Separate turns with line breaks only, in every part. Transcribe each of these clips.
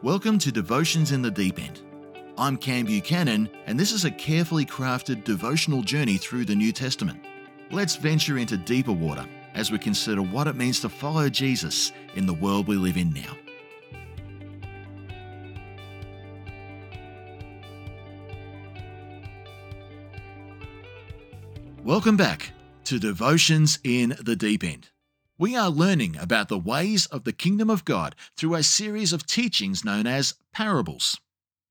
Welcome to Devotions in the Deep End. I'm Cam Buchanan, and this is a carefully crafted devotional journey through the New Testament. Let's venture into deeper water as we consider what it means to follow Jesus in the world we live in now. Welcome back to Devotions in the Deep End. We are learning about the ways of the kingdom of God through a series of teachings known as parables.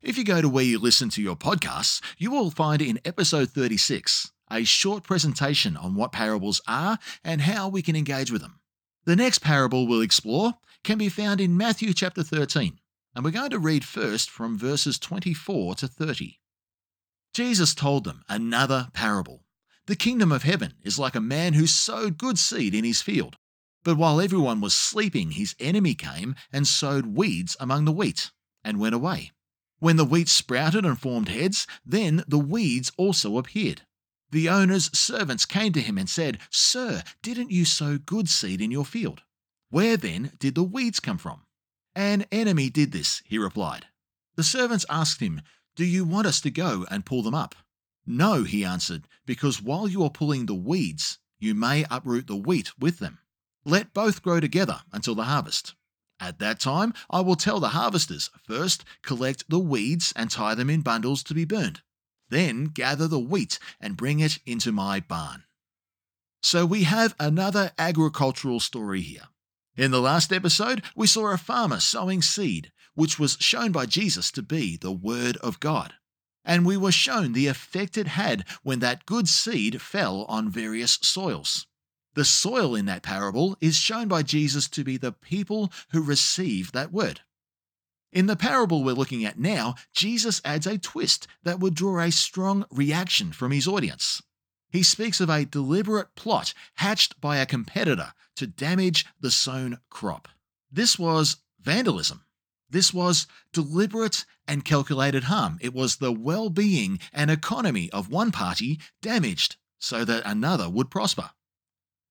If you go to where you listen to your podcasts, you will find in episode 36 a short presentation on what parables are and how we can engage with them. The next parable we'll explore can be found in Matthew chapter 13, and we're going to read first from verses 24 to 30. Jesus told them another parable. The kingdom of heaven is like a man who sowed good seed in his field. But while everyone was sleeping, his enemy came and sowed weeds among the wheat and went away. When the wheat sprouted and formed heads, then the weeds also appeared. The owner's servants came to him and said, Sir, didn't you sow good seed in your field? Where then did the weeds come from? An enemy did this, he replied. The servants asked him, Do you want us to go and pull them up? No, he answered, because while you are pulling the weeds, you may uproot the wheat with them. Let both grow together until the harvest. At that time, I will tell the harvesters first collect the weeds and tie them in bundles to be burned. Then gather the wheat and bring it into my barn. So we have another agricultural story here. In the last episode, we saw a farmer sowing seed, which was shown by Jesus to be the Word of God. And we were shown the effect it had when that good seed fell on various soils. The soil in that parable is shown by Jesus to be the people who receive that word. In the parable we're looking at now, Jesus adds a twist that would draw a strong reaction from his audience. He speaks of a deliberate plot hatched by a competitor to damage the sown crop. This was vandalism. This was deliberate and calculated harm. It was the well being and economy of one party damaged so that another would prosper.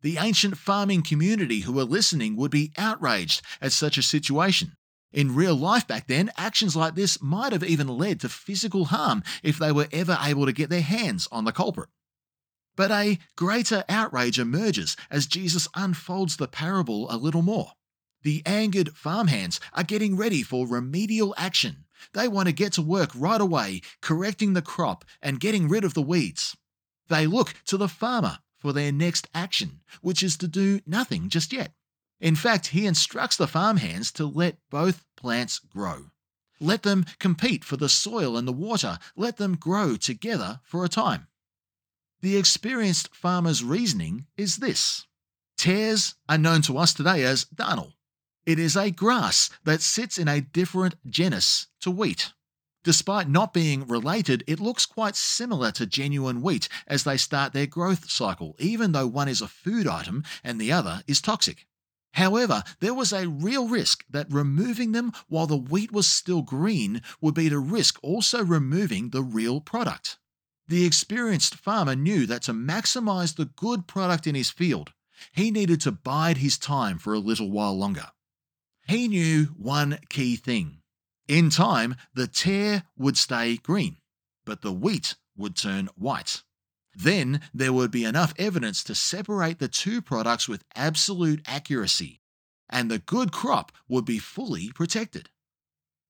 The ancient farming community who were listening would be outraged at such a situation. In real life back then, actions like this might have even led to physical harm if they were ever able to get their hands on the culprit. But a greater outrage emerges as Jesus unfolds the parable a little more. The angered farmhands are getting ready for remedial action. They want to get to work right away, correcting the crop and getting rid of the weeds. They look to the farmer for their next action, which is to do nothing just yet. In fact, he instructs the farmhands to let both plants grow. Let them compete for the soil and the water. Let them grow together for a time. The experienced farmer's reasoning is this tares are known to us today as darnel. It is a grass that sits in a different genus to wheat. Despite not being related, it looks quite similar to genuine wheat as they start their growth cycle, even though one is a food item and the other is toxic. However, there was a real risk that removing them while the wheat was still green would be to risk also removing the real product. The experienced farmer knew that to maximize the good product in his field, he needed to bide his time for a little while longer. He knew one key thing in time, the tare would stay green, but the wheat would turn white. Then there would be enough evidence to separate the two products with absolute accuracy, and the good crop would be fully protected.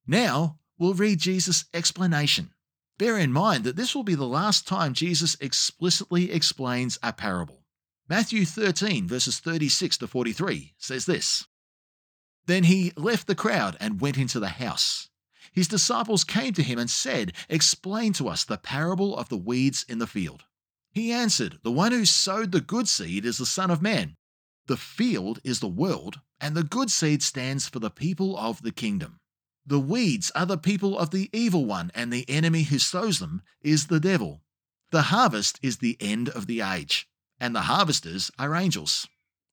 Now, we'll read Jesus' explanation. Bear in mind that this will be the last time Jesus explicitly explains a parable. Matthew 13, verses 36 to 43 says this then he left the crowd and went into the house. His disciples came to him and said, Explain to us the parable of the weeds in the field. He answered, The one who sowed the good seed is the Son of Man. The field is the world, and the good seed stands for the people of the kingdom. The weeds are the people of the evil one, and the enemy who sows them is the devil. The harvest is the end of the age, and the harvesters are angels.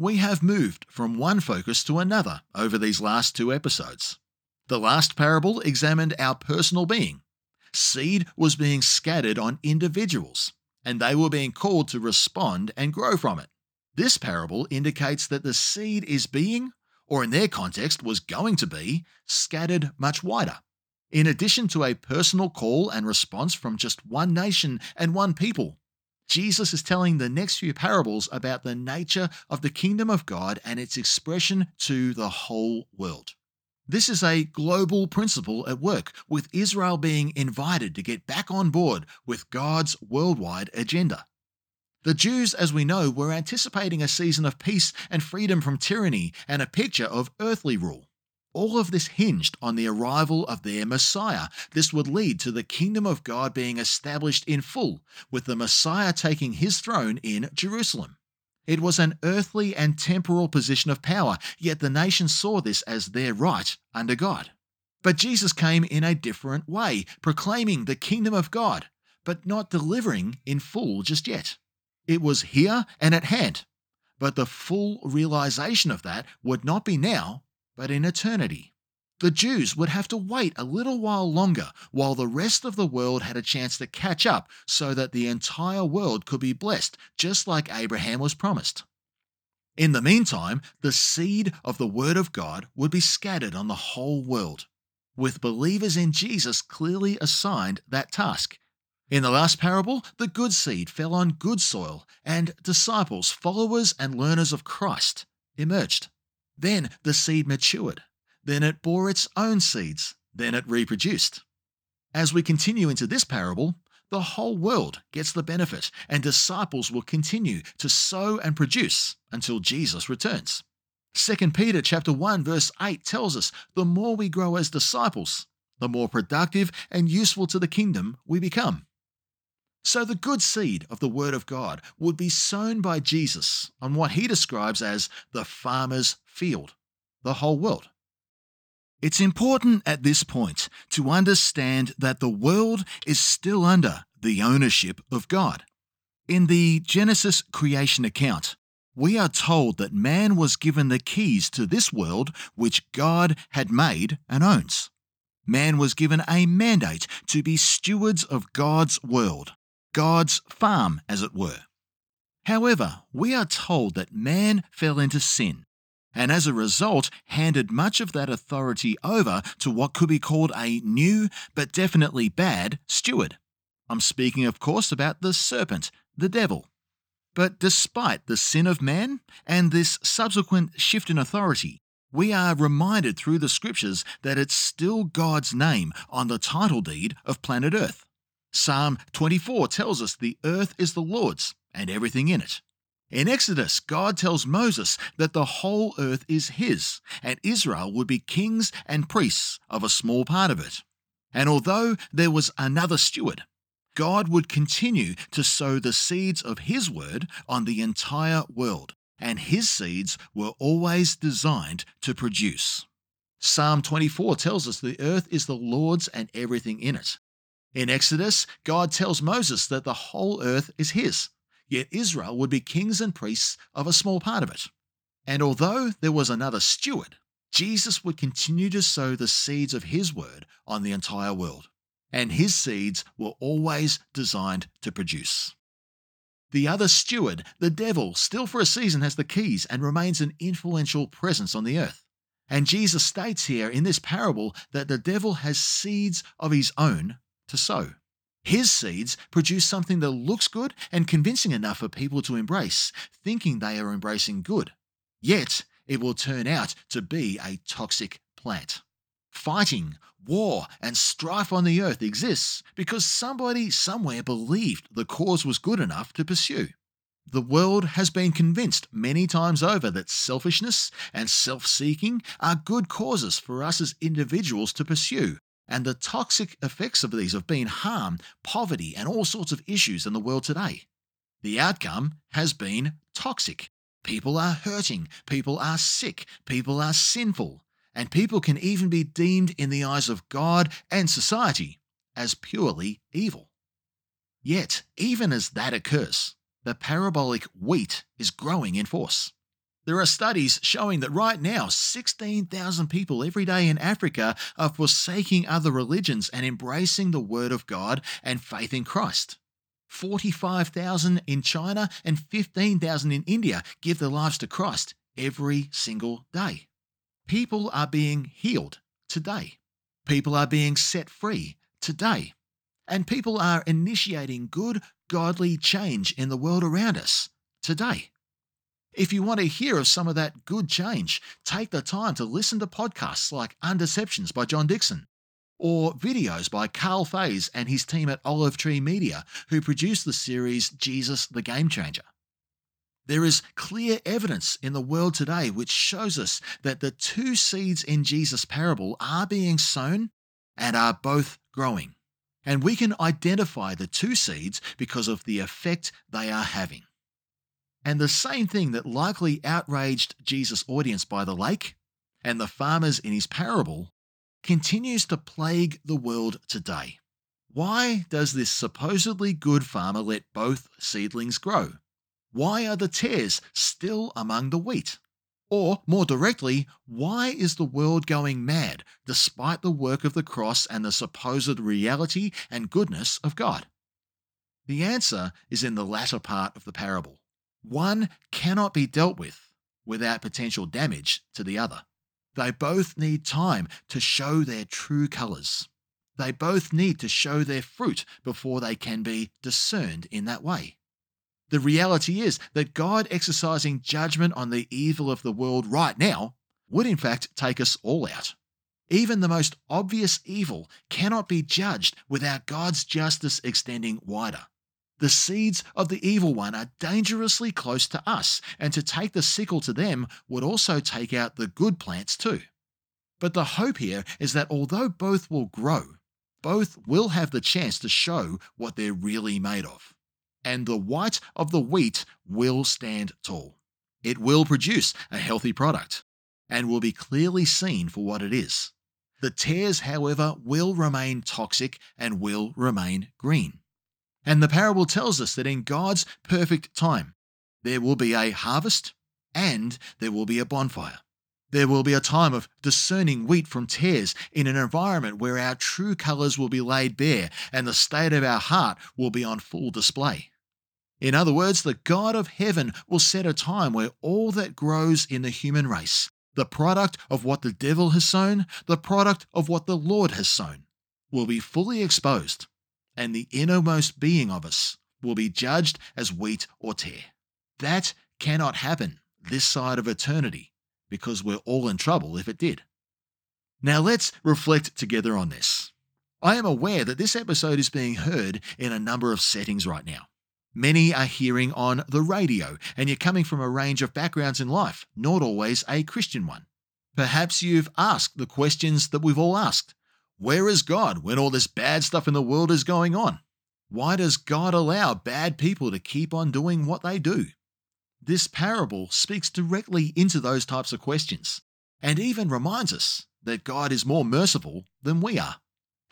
We have moved from one focus to another over these last two episodes. The last parable examined our personal being. Seed was being scattered on individuals, and they were being called to respond and grow from it. This parable indicates that the seed is being, or in their context was going to be, scattered much wider. In addition to a personal call and response from just one nation and one people, Jesus is telling the next few parables about the nature of the kingdom of God and its expression to the whole world. This is a global principle at work, with Israel being invited to get back on board with God's worldwide agenda. The Jews, as we know, were anticipating a season of peace and freedom from tyranny and a picture of earthly rule. All of this hinged on the arrival of their Messiah. This would lead to the kingdom of God being established in full, with the Messiah taking his throne in Jerusalem. It was an earthly and temporal position of power, yet the nation saw this as their right under God. But Jesus came in a different way, proclaiming the kingdom of God, but not delivering in full just yet. It was here and at hand, but the full realization of that would not be now, but in eternity. The Jews would have to wait a little while longer while the rest of the world had a chance to catch up so that the entire world could be blessed, just like Abraham was promised. In the meantime, the seed of the Word of God would be scattered on the whole world, with believers in Jesus clearly assigned that task. In the last parable, the good seed fell on good soil, and disciples, followers, and learners of Christ emerged. Then the seed matured. Then it bore its own seeds. Then it reproduced. As we continue into this parable, the whole world gets the benefit, and disciples will continue to sow and produce until Jesus returns. 2 Peter chapter 1 verse 8 tells us the more we grow as disciples, the more productive and useful to the kingdom we become. So the good seed of the Word of God would be sown by Jesus on what he describes as the farmer's field, the whole world. It's important at this point to understand that the world is still under the ownership of God. In the Genesis creation account, we are told that man was given the keys to this world which God had made and owns. Man was given a mandate to be stewards of God's world, God's farm, as it were. However, we are told that man fell into sin and as a result handed much of that authority over to what could be called a new but definitely bad steward. I'm speaking, of course, about the serpent, the devil. But despite the sin of man and this subsequent shift in authority, we are reminded through the scriptures that it's still God's name on the title deed of planet Earth. Psalm 24 tells us the earth is the Lord's and everything in it. In Exodus, God tells Moses that the whole earth is his, and Israel would be kings and priests of a small part of it. And although there was another steward, God would continue to sow the seeds of his word on the entire world, and his seeds were always designed to produce. Psalm 24 tells us the earth is the Lord's and everything in it. In Exodus, God tells Moses that the whole earth is his Yet Israel would be kings and priests of a small part of it. And although there was another steward, Jesus would continue to sow the seeds of his word on the entire world, and his seeds were always designed to produce. The other steward, the devil, still for a season has the keys and remains an influential presence on the earth. And Jesus states here in this parable that the devil has seeds of his own to sow. His seeds produce something that looks good and convincing enough for people to embrace, thinking they are embracing good. Yet, it will turn out to be a toxic plant. Fighting, war, and strife on the earth exists because somebody somewhere believed the cause was good enough to pursue. The world has been convinced many times over that selfishness and self seeking are good causes for us as individuals to pursue, and the toxic effects of these have been harm, poverty, and all sorts of issues in the world today. The outcome has been toxic. People are hurting, people are sick, people are sinful, and people can even be deemed in the eyes of God and society as purely evil. Yet, even as that occurs, the parabolic wheat is growing in force. There are studies showing that right now, 16,000 people every day in Africa are forsaking other religions and embracing the Word of God and faith in Christ. 45,000 in China and 15,000 in India give their lives to Christ every single day. People are being healed today. People are being set free today. And people are initiating good, godly change in the world around us today. If you want to hear of some of that good change, take the time to listen to podcasts like Undeceptions by John Dickson or videos by Karl Faase and his team at Olive Tree Media, who produced the series Jesus the Game Changer. There is clear evidence in the world today which shows us that the two seeds in Jesus' parable are being sown and are both growing. And we can identify the two seeds because of the effect they are having. And the same thing that likely outraged Jesus' audience by the lake and the farmers in his parable continues to plague the world today. Why does this supposedly good farmer let both seedlings grow? Why are the tares still among the wheat? Or, more directly, why is the world going mad despite the work of the cross and the supposed reality and goodness of God? The answer is in the latter part of the parable. One cannot be dealt with without potential damage to the other. They both need time to show their true colours. They both need to show their fruit before they can be discerned in that way. The reality is that God exercising judgment on the evil of the world right now would in fact take us all out. Even the most obvious evil cannot be judged without God's justice extending wider. The seeds of the evil one are dangerously close to us, and to take the sickle to them would also take out the good plants too. But the hope here is that although both will grow, both will have the chance to show what they're really made of. And the white of the wheat will stand tall. It will produce a healthy product and will be clearly seen for what it is. The tares, however, will remain toxic and will remain green. And the parable tells us that in God's perfect time, there will be a harvest and there will be a bonfire. There will be a time of discerning wheat from tares in an environment where our true colours will be laid bare and the state of our heart will be on full display. In other words, the God of heaven will set a time where all that grows in the human race, the product of what the devil has sown, the product of what the Lord has sown, will be fully exposed and the innermost being of us will be judged as wheat or tare. That cannot happen this side of eternity because we're all in trouble if it did. Now let's reflect together on this. I am aware that this episode is being heard in a number of settings right now. Many are hearing on the radio, and you're coming from a range of backgrounds in life, not always a Christian one. Perhaps you've asked the questions that we've all asked where is God when all this bad stuff in the world is going on? Why does God allow bad people to keep on doing what they do? This parable speaks directly into those types of questions and even reminds us that God is more merciful than we are.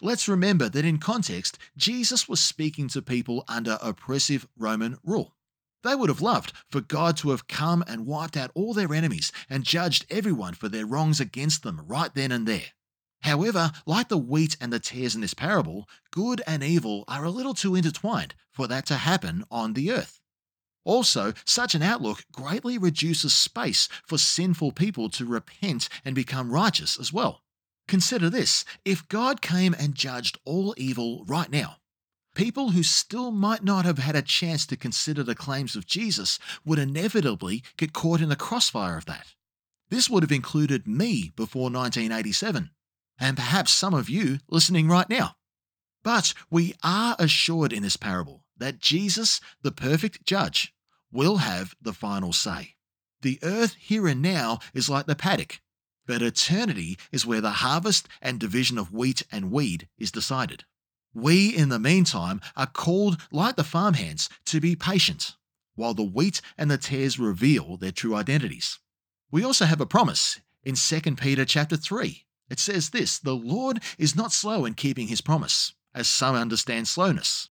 Let's remember that in context, Jesus was speaking to people under oppressive Roman rule. They would have loved for God to have come and wiped out all their enemies and judged everyone for their wrongs against them right then and there. However, like the wheat and the tares in this parable, good and evil are a little too intertwined for that to happen on the earth. Also, such an outlook greatly reduces space for sinful people to repent and become righteous as well. Consider this if God came and judged all evil right now, people who still might not have had a chance to consider the claims of Jesus would inevitably get caught in the crossfire of that. This would have included me before 1987 and perhaps some of you listening right now. But we are assured in this parable that Jesus, the perfect judge, will have the final say. The earth here and now is like the paddock, but eternity is where the harvest and division of wheat and weed is decided. We, in the meantime, are called, like the farmhands, to be patient, while the wheat and the tares reveal their true identities. We also have a promise In 2 Peter chapter 3, it says this The Lord is not slow in keeping his promise, as some understand slowness.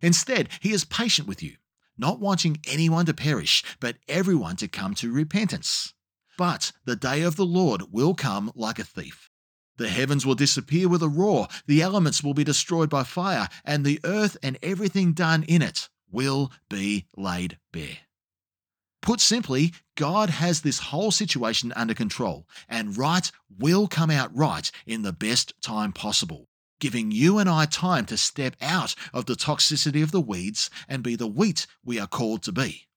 Instead, he is patient with you, not wanting anyone to perish, but everyone to come to repentance. But the day of the Lord will come like a thief. The heavens will disappear with a roar, the elements will be destroyed by fire, and the earth and everything done in it will be laid bare. Put simply, God has this whole situation under control, and right will come out right in the best time possible, giving you and I time to step out of the toxicity of the weeds and be the wheat we are called to be.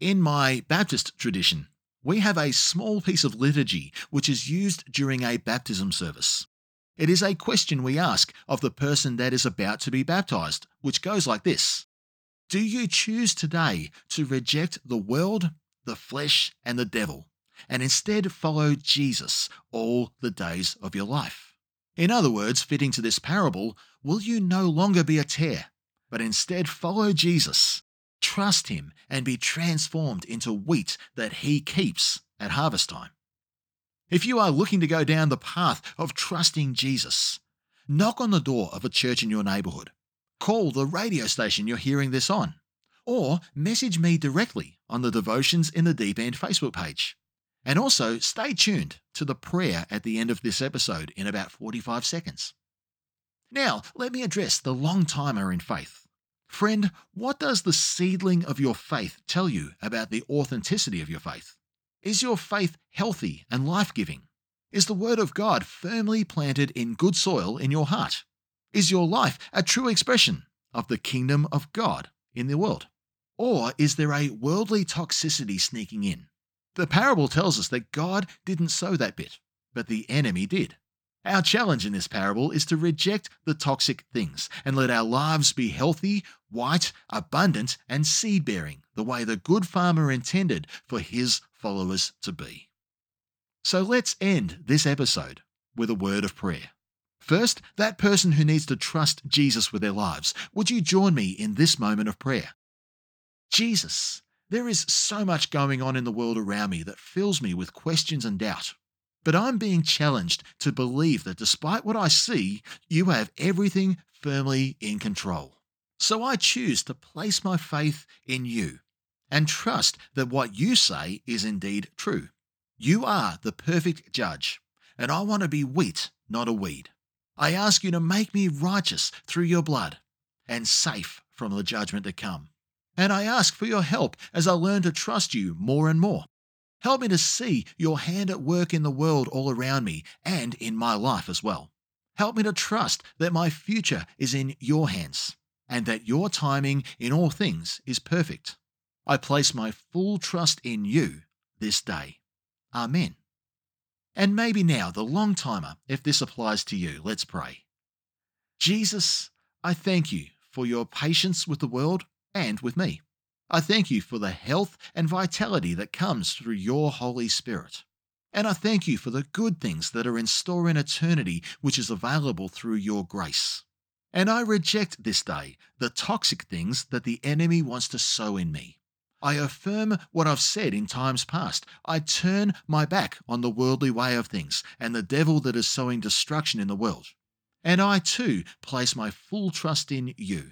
In my Baptist tradition, we have a small piece of liturgy which is used during a baptism service. It is a question we ask of the person that is about to be baptized, which goes like this Do you choose today to reject the world, the flesh, and the devil, and instead follow Jesus all the days of your life? In other words, fitting to this parable, will you no longer be a tare, but instead follow Jesus trust Him, and be transformed into wheat that He keeps at harvest time. If you are looking to go down the path of trusting Jesus, knock on the door of a church in your neighborhood, call the radio station you're hearing this on, or message me directly on the Devotions in the Deep End Facebook page. And also stay tuned to the prayer at the end of this episode in about 45 seconds. Now, let me address the long timer in faith. Friend, what does the seedling of your faith tell you about the authenticity of your faith? Is your faith healthy and life giving? Is the Word of God firmly planted in good soil in your heart? Is your life a true expression of the kingdom of God in the world? Or is there a worldly toxicity sneaking in? The parable tells us that God didn't sow that bit, but the enemy did. Our challenge in this parable is to reject the toxic things and let our lives be healthy, white, abundant, and seed bearing, the way the good farmer intended for his followers to be. So let's end this episode with a word of prayer. First, that person who needs to trust Jesus with their lives, would you join me in this moment of prayer? Jesus, there is so much going on in the world around me that fills me with questions and doubt. But I'm being challenged to believe that despite what I see, you have everything firmly in control. So I choose to place my faith in you and trust that what you say is indeed true. You are the perfect judge, and I want to be wheat, not a weed. I ask you to make me righteous through your blood and safe from the judgment to come. And I ask for your help as I learn to trust you more and more. Help me to see your hand at work in the world all around me and in my life as well. Help me to trust that my future is in your hands and that your timing in all things is perfect. I place my full trust in you this day. Amen. And maybe now, the long timer, if this applies to you, let's pray. Jesus, I thank you for your patience with the world and with me. I thank you for the health and vitality that comes through your Holy Spirit. And I thank you for the good things that are in store in eternity, which is available through your grace. And I reject this day the toxic things that the enemy wants to sow in me. I affirm what I've said in times past. I turn my back on the worldly way of things and the devil that is sowing destruction in the world. And I too place my full trust in you.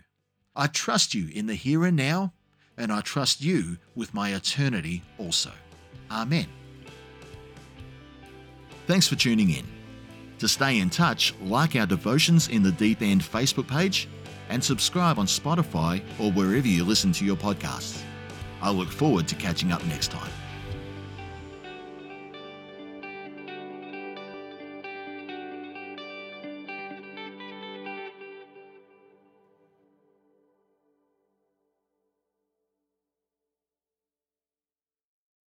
I trust you in the here and now and I trust you with my eternity also. Amen. Thanks for tuning in. To stay in touch, like our Devotions in the Deep End Facebook page and subscribe on Spotify or wherever you listen to your podcasts. I look forward to catching up next time.